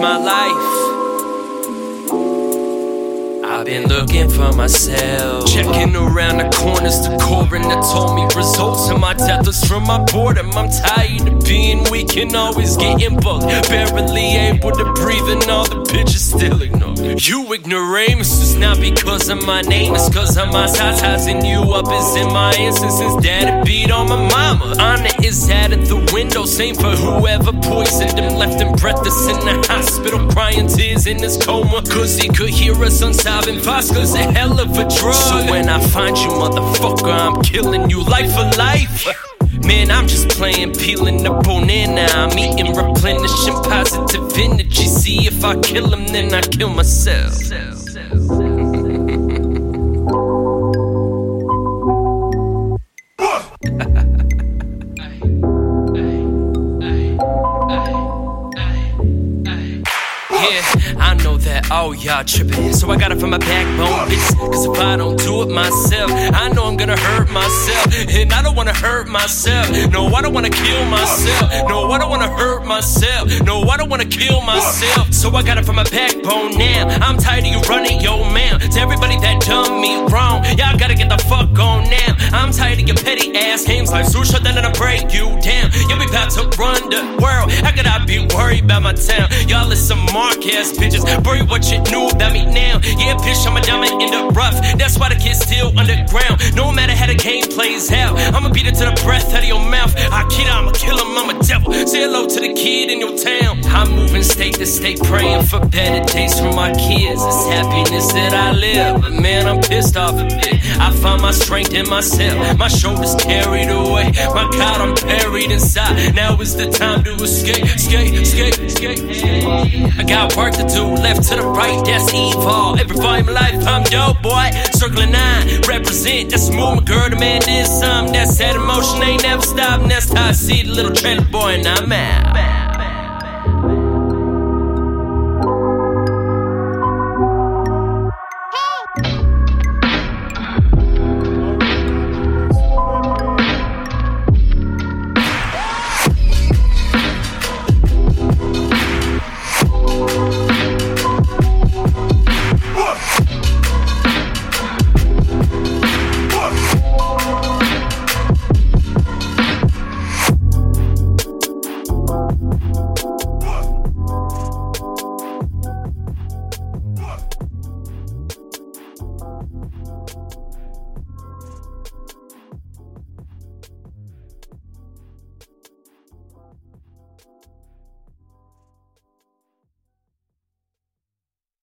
My life. I've been looking for myself. Checking around the corners, the coroner told me results of my death was from my boredom. I'm tired of being weak and always getting bugged. Barely able to breathe, and all the bitches still ignored. You ignoramus it's not because of my name, it's because of my size. And you up is in my instances. Daddy beat on my mama. Honor is at a window, same for whoever poisoned him. Left him breathless in the hospital, crying tears in his coma. Cause he could hear us unsolving Fosca's a hell of a drug. So when I find you, motherfucker, I'm killing you life for life. Man, I'm just playing, peeling the now. I'm eating, replenishing positive energy. See if I kill him, then I kill myself. Oh, all y'all tripping. So I got it from my backbone, bitch. Cause if I don't do it myself, I know I'm gonna hurt myself. And I don't wanna hurt myself. No, I don't wanna kill myself. No, I don't wanna hurt myself. No, I don't wanna kill myself. So I got it from my backbone now. I'm tired of you running your mouth. To everybody that done me wrong, y'all gotta get the fuck on now. I'm tired of your petty ass games like sushi, then gonna break you down. You'll be about to the world. How could I be worried about my town? Y'all is some mark ass bitches. Bury what you knew about me now. Yeah, bitch, I'm a diamond in the rough. That's why the kid's still underground. No matter how the game plays out, I'ma beat it to the breath out of your mouth. I kid, I'ma kill him, I'm a devil. Say hello to the kid in your town. I'm moving state to state, praying for better days for my kids. It's happiness that I live. But man, I'm pissed off a bit. I find my strength in myself. My shoulders carried away. My God, I'm buried inside. Now is the time to escape, escape, escape, escape. I got work to do, left to the right, that's evil. In my life, I'm dope, boy. Circling nine, represent, that's the movement, girl. The man did something, that's that emotion ain't never stopping. That's how I see the little trailer boy, and I'm out.